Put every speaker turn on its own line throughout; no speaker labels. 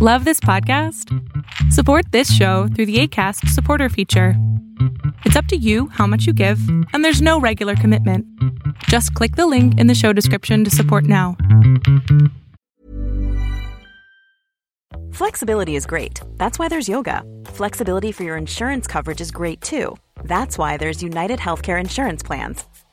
Love this podcast? Support this show through the ACAST supporter feature. It's up to you how much you give, and there's no regular commitment. Just click the link in the show description to support now.
Flexibility is great. That's why there's yoga. Flexibility for your insurance coverage is great too. That's why there's United Healthcare Insurance Plans.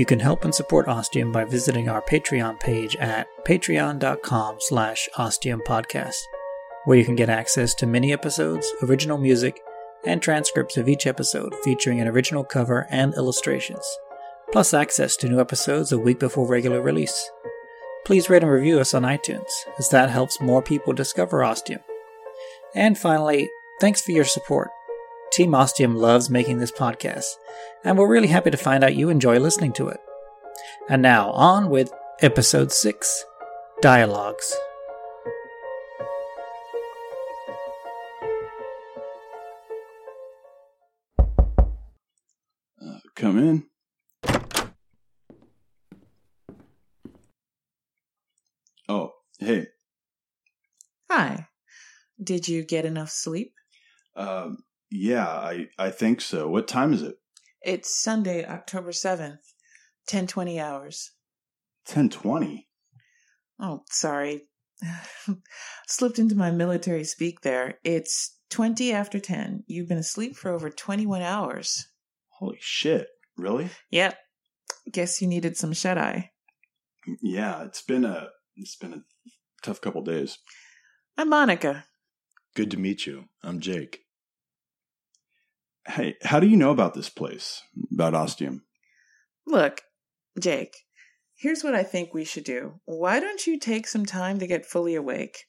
You can help and support Ostium by visiting our Patreon page at patreon.com slash ostiumpodcast, where you can get access to mini episodes, original music, and transcripts of each episode featuring an original cover and illustrations, plus access to new episodes a week before regular release. Please rate and review us on iTunes, as that helps more people discover Ostium. And finally, thanks for your support. Team Ostium loves making this podcast, and we're really happy to find out you enjoy listening to it. And now, on with Episode 6 Dialogues.
Uh, come in. Oh, hey.
Hi. Did you get enough sleep?
Um, yeah, I I think so. What time is it?
It's Sunday, October 7th, 10:20 hours.
10:20.
Oh, sorry. Slipped into my military speak there. It's 20 after 10. You've been asleep for over 21 hours.
Holy shit. Really?
Yep. Guess you needed some shut eye.
Yeah, it's been a it's been a tough couple days.
I'm Monica.
Good to meet you. I'm Jake.
Hey, how do you know about this place? About Ostium?
Look, Jake, here's what I think we should do. Why don't you take some time to get fully awake?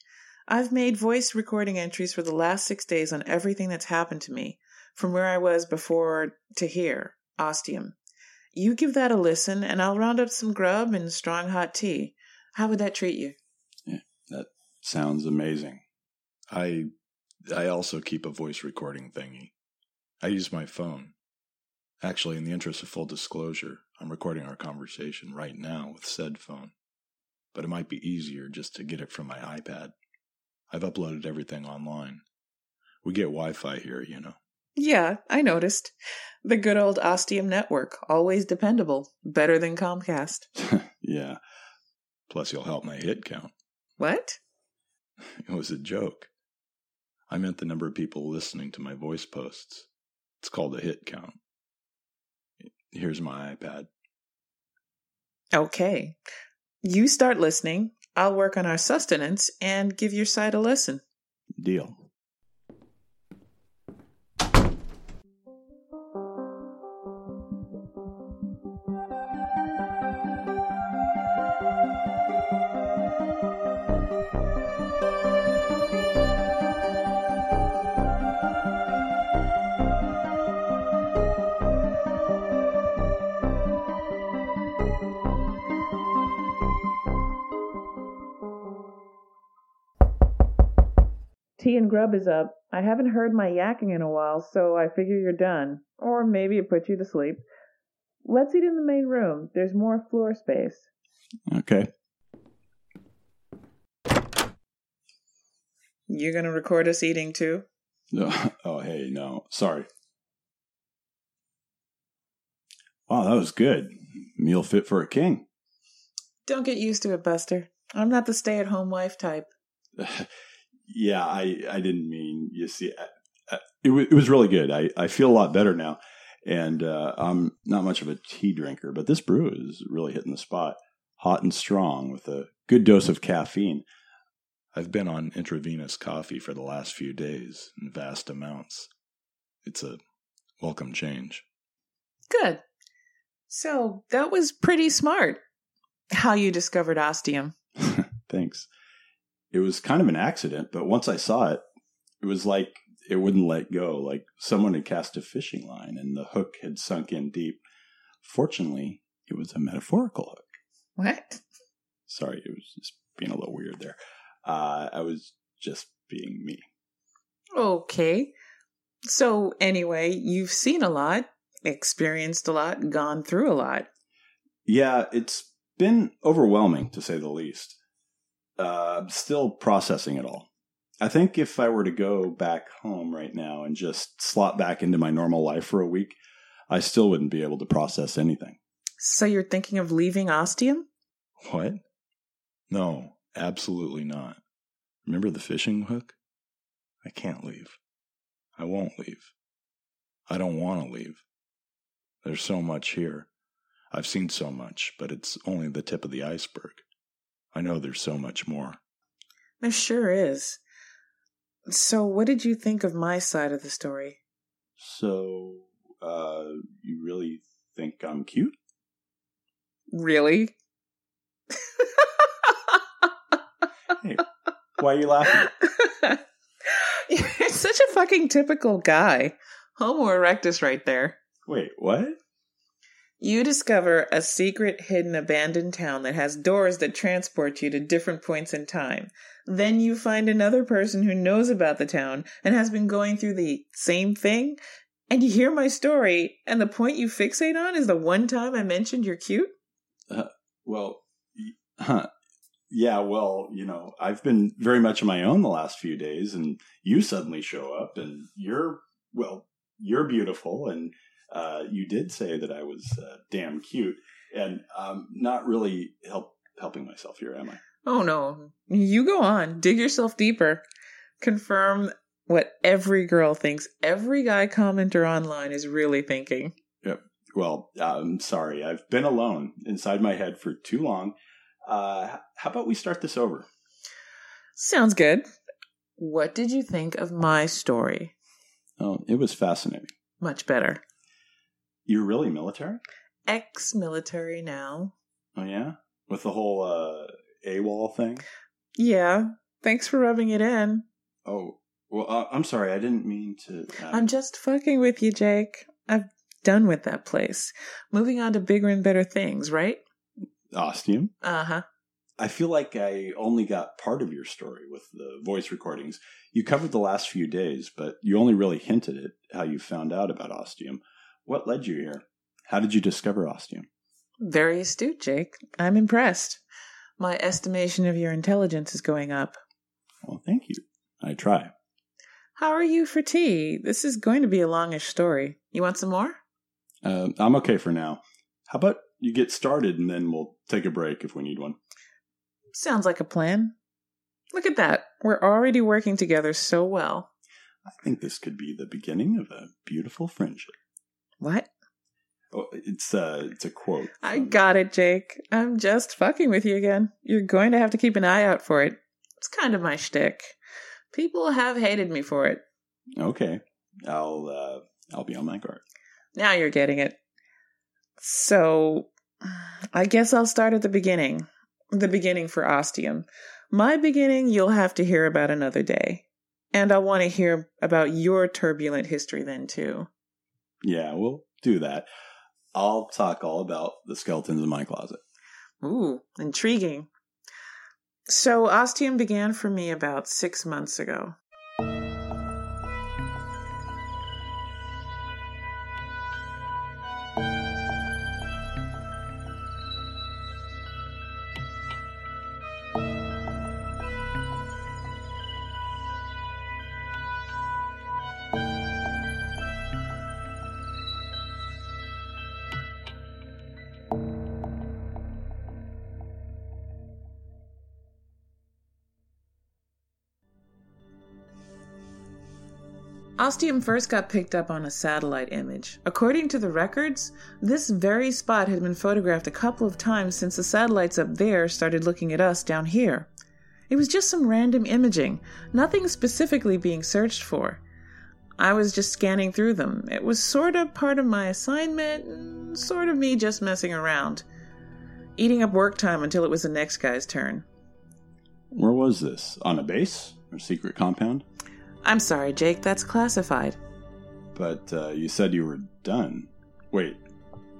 I've made voice recording entries for the last six days on everything that's happened to me, from where I was before to here, Ostium. You give that a listen, and I'll round up some grub and strong hot tea. How would that treat you?
Yeah, that sounds amazing.
I I also keep a voice recording thingy. I use my phone. Actually, in the interest of full disclosure, I'm recording our conversation right now with said phone. But it might be easier just to get it from my iPad. I've uploaded everything online. We get Wi Fi here, you know.
Yeah, I noticed. The good old Ostium network, always dependable, better than Comcast.
yeah.
Plus, you'll help my hit count.
What?
It was a joke. I meant the number of people listening to my voice posts. It's called a hit count. Here's my iPad.
Okay. You start listening. I'll work on our sustenance and give your side a listen.
Deal.
Tea and grub is up. I haven't heard my yakking in a while, so I figure you're done. Or maybe it put you to sleep. Let's eat in the main room. There's more floor space.
Okay.
You're gonna record us eating too?
No. Oh, hey, no. Sorry. Wow, that was good. Meal fit for a king.
Don't get used to it, Buster. I'm not the stay at home wife type.
yeah, I I didn't mean you see. I, I, it, w- it was really good. I I feel a lot better now, and uh, I'm not much of a tea drinker, but this brew is really hitting the spot. Hot and strong with a good dose of caffeine.
I've been on intravenous coffee for the last few days in vast amounts. It's a welcome change.
Good. So that was pretty smart. How you discovered ostium.
Thanks. It was kind of an accident, but once I saw it, it was like it wouldn't let go. Like someone had cast a fishing line and the hook had sunk in deep. Fortunately, it was a metaphorical hook.
What?
Sorry, it was just being a little weird there. Uh, I was just being me.
Okay. So, anyway, you've seen a lot, experienced a lot, gone through a lot.
Yeah, it's been overwhelming to say the least. Uh, I'm still processing it all. I think if I were to go back home right now and just slot back into my normal life for a week, I still wouldn't be able to process anything.
So, you're thinking of leaving ostium?
What? No, absolutely not. Remember the fishing hook? I can't leave. I won't leave. I don't want to leave. There's so much here. I've seen so much, but it's only the tip of the iceberg. I know there's so much more.
There sure is. So, what did you think of my side of the story?
So, uh, you really think I'm cute?
Really?
Hey, why are you laughing?
You're such a fucking typical guy. Homo erectus right there.
Wait, what?
You discover a secret, hidden, abandoned town that has doors that transport you to different points in time. Then you find another person who knows about the town and has been going through the same thing. And you hear my story, and the point you fixate on is the one time I mentioned you're cute?
Uh, well, huh. Yeah, well, you know, I've been very much on my own the last few days, and you suddenly show up, and you're, well, you're beautiful, and uh, you did say that I was uh, damn cute, and I'm not really help helping myself here, am I?
Oh no. You go on. Dig yourself deeper. Confirm what every girl thinks every guy commenter online is really thinking. Yep.
Well, I'm sorry. I've been alone inside my head for too long. Uh, how about we start this over?
Sounds good. What did you think of my story?
Oh, it was fascinating.
Much better.
You're really military?
Ex military now.
Oh yeah, with the whole uh, AWOL thing.
Yeah. Thanks for rubbing it in.
Oh, well, uh, I'm sorry. I didn't mean to. Uh,
I'm just fucking with you, Jake. I've done with that place. Moving on to bigger and better things, right?
ostium.
Uh huh.
I feel like I only got part of your story with the voice recordings. You covered the last few days, but you only really hinted at how you found out about ostium. What led you here? How did you discover ostium?
Very astute, Jake. I'm impressed. My estimation of your intelligence is going up.
Well, thank you. I try.
How are you for tea? This is going to be a longish story. You want some more?
Uh, I'm okay for now. How about you get started and then we'll take a break if we need one?
Sounds like a plan. Look at that. We're already working together so well.
I think this could be the beginning of a beautiful friendship.
What?
Oh, it's uh, it's a quote.
I got it, Jake. I'm just fucking with you again. You're going to have to keep an eye out for it. It's kind of my shtick. People have hated me for it.
Okay, I'll uh, I'll be on my guard.
Now you're getting it. So, I guess I'll start at the beginning. The beginning for Ostium. My beginning you'll have to hear about another day. And I'll want to hear about your turbulent history then, too.
Yeah, we'll do that. I'll talk all about the skeletons in my closet.
Ooh, intriguing. So, Ostium began for me about six months ago. Ostium first got picked up on a satellite image. According to the records, this very spot had been photographed a couple of times since the satellites up there started looking at us down here. It was just some random imaging, nothing specifically being searched for. I was just scanning through them. It was sort of part of my assignment, sort of me just messing around. Eating up work time until it was the next guy's turn.
Where was this? On a base or secret compound?
I'm sorry, Jake, that's classified.
But uh, you said you were done. Wait,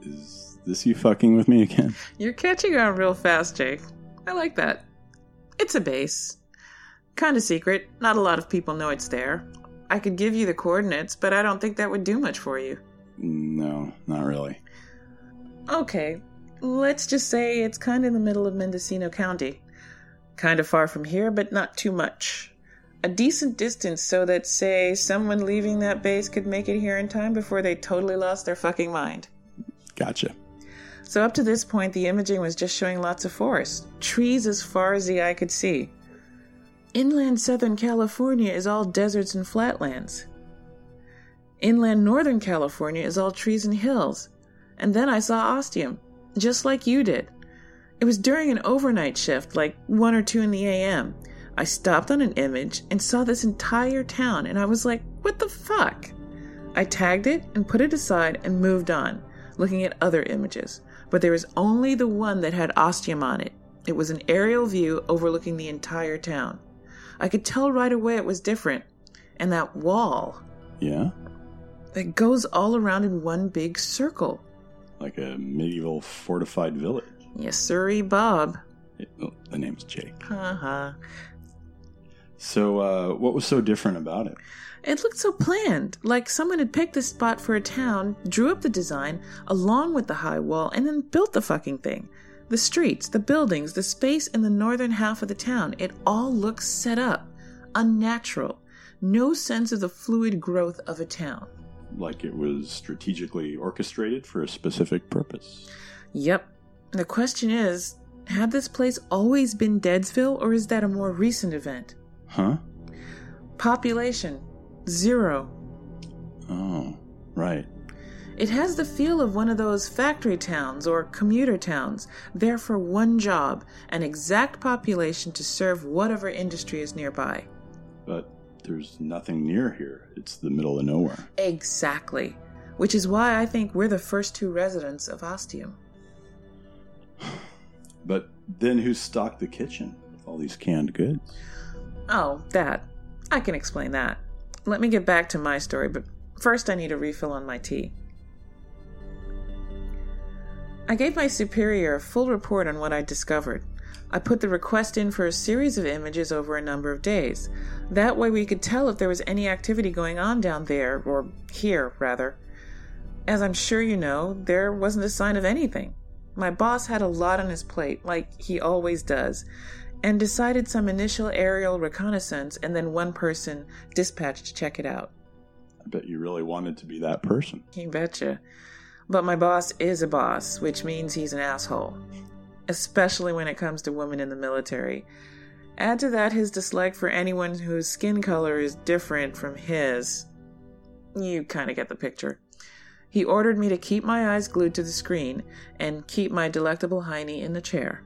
is this you fucking with me again?
You're catching on real fast, Jake. I like that. It's a base. Kinda secret. Not a lot of people know it's there. I could give you the coordinates, but I don't think that would do much for you.
No, not really.
Okay, let's just say it's kind of in the middle of Mendocino County. Kind of far from here, but not too much. A decent distance so that, say, someone leaving that base could make it here in time before they totally lost their fucking mind.
Gotcha.
So, up to this point, the imaging was just showing lots of forest, trees as far as the eye could see. Inland Southern California is all deserts and flatlands. Inland Northern California is all trees and hills. And then I saw ostium, just like you did. It was during an overnight shift, like 1 or 2 in the AM. I stopped on an image and saw this entire town, and I was like, what the fuck? I tagged it and put it aside and moved on, looking at other images. But there was only the one that had ostium on it. It was an aerial view overlooking the entire town. I could tell right away it was different. And that wall
Yeah?
that goes all around in one big circle.
Like a medieval fortified village.
Yes, sirree, Bob.
It- oh, the name's Jake.
Ha ha.
So, uh, what was so different about it?
It looked so planned, like someone had picked this spot for a town, drew up the design along with the high wall, and then built the fucking thing. The streets, the buildings, the space in the northern half of the town, it all looks set up, unnatural. No sense of the fluid growth of a town.
Like it was strategically orchestrated for a specific purpose.
Yep. The question is had this place always been Deadsville, or is that a more recent event?
Huh?
Population zero.
Oh, right.
It has the feel of one of those factory towns or commuter towns, there for one job, an exact population to serve whatever industry is nearby.
But there's nothing near here. It's the middle of nowhere.
Exactly. Which is why I think we're the first two residents of Ostium.
But then who stocked the kitchen with all these canned goods?
Oh, that. I can explain that. Let me get back to my story, but first I need a refill on my tea. I gave my superior a full report on what I'd discovered. I put the request in for a series of images over a number of days. That way we could tell if there was any activity going on down there, or here, rather. As I'm sure you know, there wasn't a sign of anything. My boss had a lot on his plate, like he always does, and decided some initial aerial reconnaissance and then one person dispatched to check it out.
I bet you really wanted to be that person.
You betcha. But my boss is a boss, which means he's an asshole. Especially when it comes to women in the military. Add to that his dislike for anyone whose skin color is different from his. You kind of get the picture. He ordered me to keep my eyes glued to the screen and keep my delectable hiney in the chair.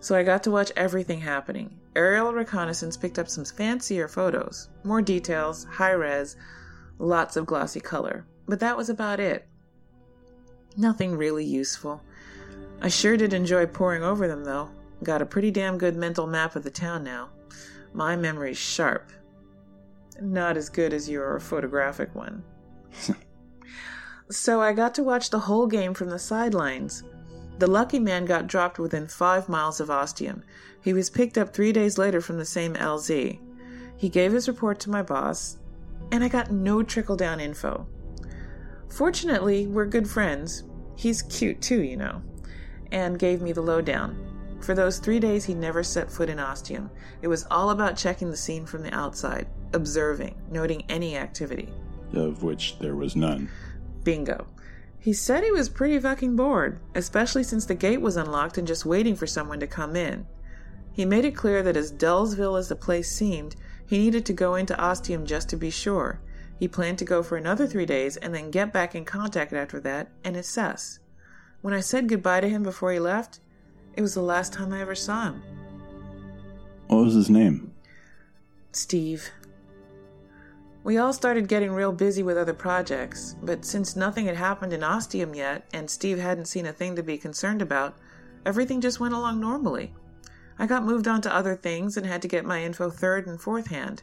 So I got to watch everything happening. Aerial reconnaissance picked up some fancier photos, more details, high res, lots of glossy color. But that was about it. Nothing really useful. I sure did enjoy poring over them, though. Got a pretty damn good mental map of the town now. My memory's sharp. Not as good as your photographic one. so I got to watch the whole game from the sidelines. The lucky man got dropped within five miles of Ostium. He was picked up three days later from the same LZ. He gave his report to my boss, and I got no trickle down info. Fortunately, we're good friends. He's cute too, you know, and gave me the lowdown. For those three days, he never set foot in Ostium. It was all about checking the scene from the outside, observing, noting any activity.
Of which there was none.
Bingo. He said he was pretty fucking bored, especially since the gate was unlocked and just waiting for someone to come in. He made it clear that as Dullsville as the place seemed, he needed to go into Ostium just to be sure. He planned to go for another three days and then get back in contact after that and assess. When I said goodbye to him before he left, it was the last time I ever saw him.
What was his name?
Steve. We all started getting real busy with other projects, but since nothing had happened in Ostium yet and Steve hadn't seen a thing to be concerned about, everything just went along normally. I got moved on to other things and had to get my info third and fourth hand.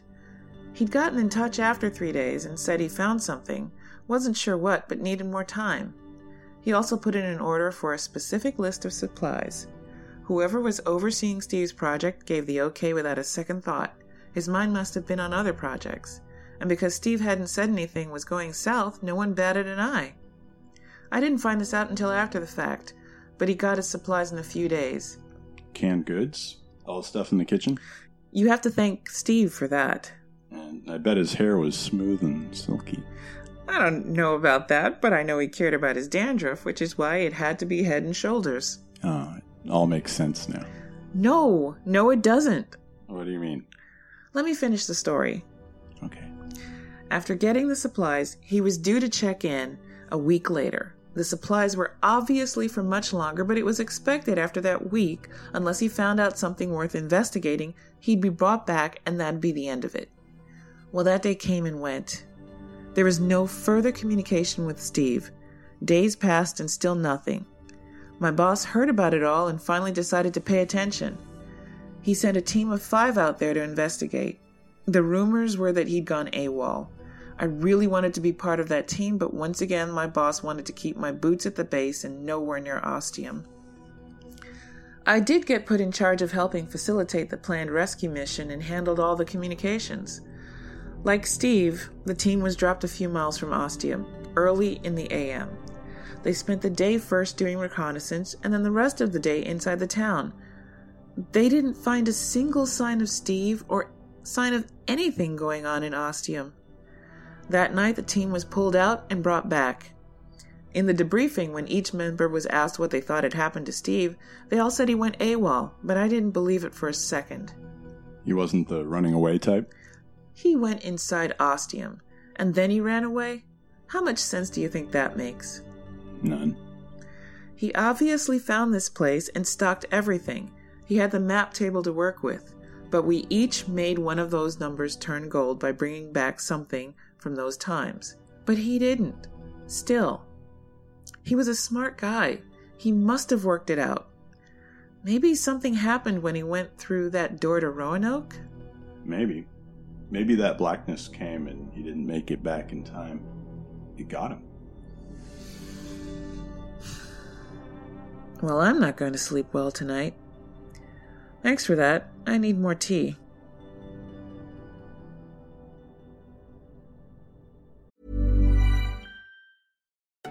He'd gotten in touch after three days and said he found something, wasn't sure what, but needed more time. He also put in an order for a specific list of supplies. Whoever was overseeing Steve's project gave the okay without a second thought. His mind must have been on other projects. And because Steve hadn't said anything was going south, no one batted an eye. I didn't find this out until after the fact, but he got his supplies in a few days.
Canned goods? All the stuff in the kitchen?
You have to thank Steve for that.
And I bet his hair was smooth and silky.
I don't know about that, but I know he cared about his dandruff, which is why it had to be head and shoulders.
Oh, it all makes sense now.
No, no, it doesn't.
What do you mean?
Let me finish the story. After getting the supplies, he was due to check in a week later. The supplies were obviously for much longer, but it was expected after that week, unless he found out something worth investigating, he'd be brought back and that'd be the end of it. Well, that day came and went. There was no further communication with Steve. Days passed and still nothing. My boss heard about it all and finally decided to pay attention. He sent a team of five out there to investigate. The rumors were that he'd gone AWOL. I really wanted to be part of that team, but once again, my boss wanted to keep my boots at the base and nowhere near Ostium. I did get put in charge of helping facilitate the planned rescue mission and handled all the communications. Like Steve, the team was dropped a few miles from Ostium, early in the AM. They spent the day first doing reconnaissance and then the rest of the day inside the town. They didn't find a single sign of Steve or sign of anything going on in Ostium. That night, the team was pulled out and brought back. In the debriefing, when each member was asked what they thought had happened to Steve, they all said he went AWOL, but I didn't believe it for a second.
He wasn't the running away type?
He went inside Ostium, and then he ran away? How much sense do you think that makes?
None.
He obviously found this place and stocked everything. He had the map table to work with, but we each made one of those numbers turn gold by bringing back something from those times. But he didn't. Still. He was a smart guy. He must have worked it out. Maybe something happened when he went through that door to Roanoke?
Maybe. Maybe that blackness came and he didn't make it back in time. It got him.
Well, I'm not going to sleep well tonight. Thanks for that. I need more tea.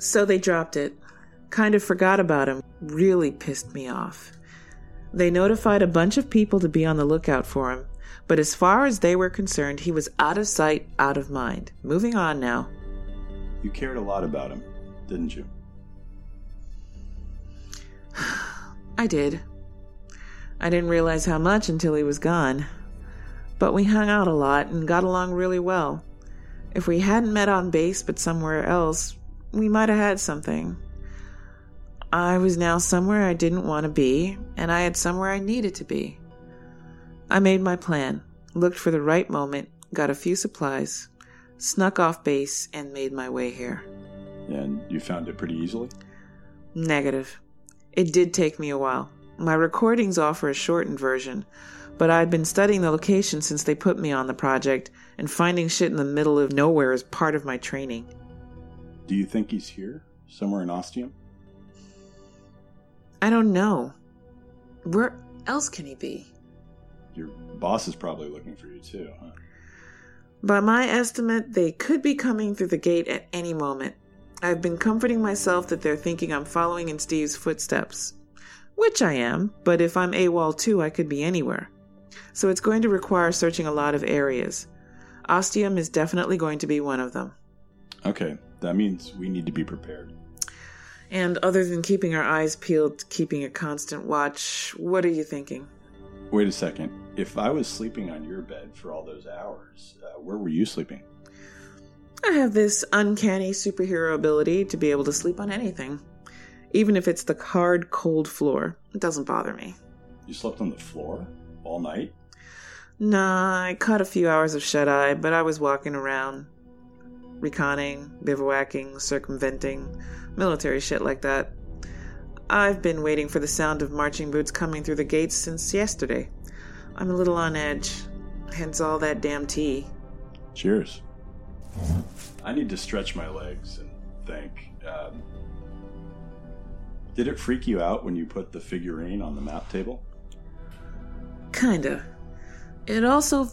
So they dropped it. Kind of forgot about him. Really pissed me off. They notified a bunch of people to be on the lookout for him, but as far as they were concerned, he was out of sight, out of mind. Moving on now.
You cared a lot about him, didn't you?
I did. I didn't realize how much until he was gone. But we hung out a lot and got along really well. If we hadn't met on base but somewhere else, we might have had something. I was now somewhere I didn't want to be, and I had somewhere I needed to be. I made my plan, looked for the right moment, got a few supplies, snuck off base, and made my way here.
And you found it pretty easily?
Negative. It did take me a while. My recordings offer a shortened version, but I'd been studying the location since they put me on the project, and finding shit in the middle of nowhere is part of my training.
Do you think he's here? Somewhere in Ostium?
I don't know. Where else can he be?
Your boss is probably looking for you too, huh?
By my estimate, they could be coming through the gate at any moment. I've been comforting myself that they're thinking I'm following in Steve's footsteps. Which I am, but if I'm AWOL too, I could be anywhere. So it's going to require searching a lot of areas. Ostium is definitely going to be one of them.
Okay, that means we need to be prepared.
And other than keeping our eyes peeled, keeping a constant watch, what are you thinking?
Wait a second. If I was sleeping on your bed for all those hours, uh, where were you sleeping?
I have this uncanny superhero ability to be able to sleep on anything. Even if it's the hard, cold floor, it doesn't bother me.
You slept on the floor? All night?
Nah, I caught a few hours of shut eye, but I was walking around, reconning, bivouacking, circumventing, military shit like that. I've been waiting for the sound of marching boots coming through the gates since yesterday. I'm a little on edge, hence all that damn tea.
Cheers. I need to stretch my legs and think. Um, did it freak you out when you put the figurine on the map table?
Kinda. It also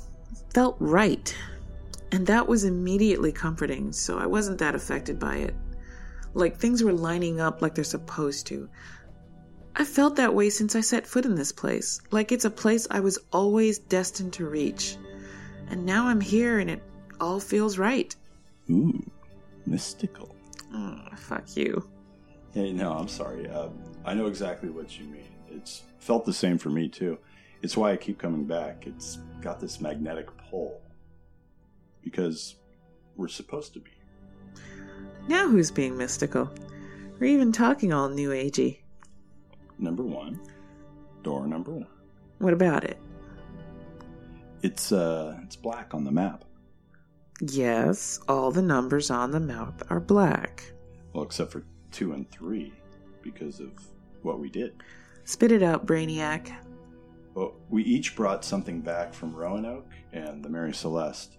felt right. And that was immediately comforting, so I wasn't that affected by it. Like things were lining up like they're supposed to. I felt that way since I set foot in this place. Like it's a place I was always destined to reach. And now I'm here and it all feels right.
Ooh, mystical.
Oh, fuck you.
Hey, no, I'm sorry. Uh, I know exactly what you mean. It's felt the same for me, too. It's why I keep coming back. It's got this magnetic pull. Because we're supposed to be.
Now who's being mystical? Or even talking all new agey?
Number one. Door number one.
What about it?
It's uh it's black on the map.
Yes, all the numbers on the map are black.
Well, except for two and three, because of what we did.
Spit it out, Brainiac.
Well, we each brought something back from Roanoke and the Mary Celeste.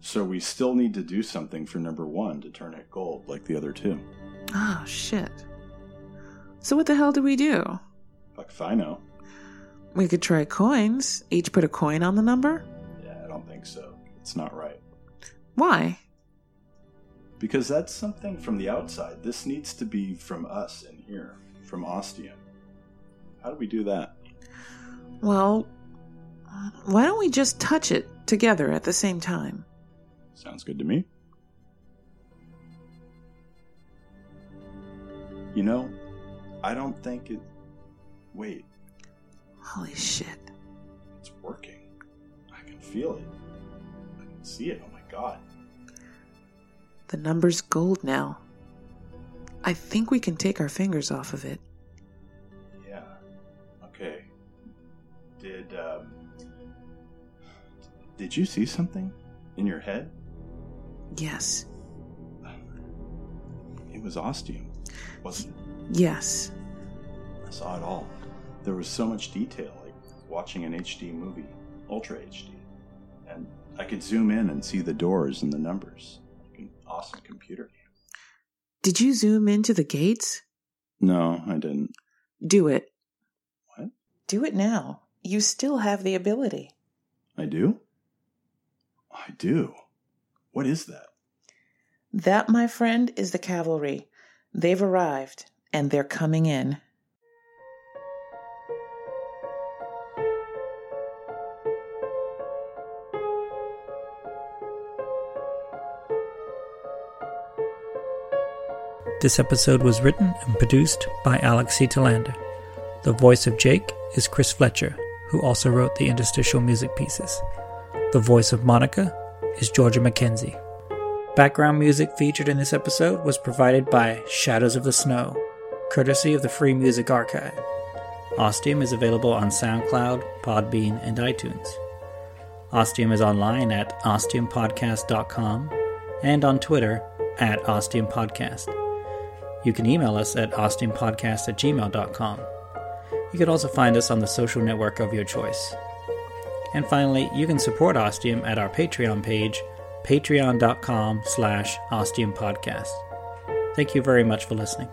So we still need to do something for number one to turn it gold like the other two.
Oh, shit. So what the hell do we do?
Fuck if I know.
We could try coins. Each put a coin on the number?
Yeah, I don't think so. It's not right.
Why?
Because that's something from the outside. This needs to be from us in here, from Ostium. How do we do that?
Well, why don't we just touch it together at the same time?
Sounds good to me. You know, I don't think it. Wait,
Holy shit.
it's working. I can feel it. I can see it. Oh my god.
The number's gold now. I think we can take our fingers off of it.
Yeah. Okay. Did um Did you see something in your head?
Yes.
It was ostium, wasn't it?
Yes.
I saw it all. There was so much detail, like watching an HD movie, Ultra HD. And I could zoom in and see the doors and the numbers. Like an awesome computer game.
Did you zoom into the gates?
No, I didn't.
Do it.
What?
Do it now. You still have the ability.
I do? I do. What is that?
That, my friend, is the cavalry. They've arrived, and they're coming in.
This episode was written and produced by Alex C. Telander. The voice of Jake is Chris Fletcher, who also wrote the interstitial music pieces. The voice of Monica is Georgia McKenzie. Background music featured in this episode was provided by Shadows of the Snow, courtesy of the Free Music Archive. Ostium is available on SoundCloud, Podbean, and iTunes. Ostium is online at ostiumpodcast.com and on Twitter at ostiumpodcast. You can email us at ostiumpodcast at gmail.com. You can also find us on the social network of your choice. And finally, you can support Ostium at our Patreon page, patreon.com slash ostiumpodcast. Thank you very much for listening.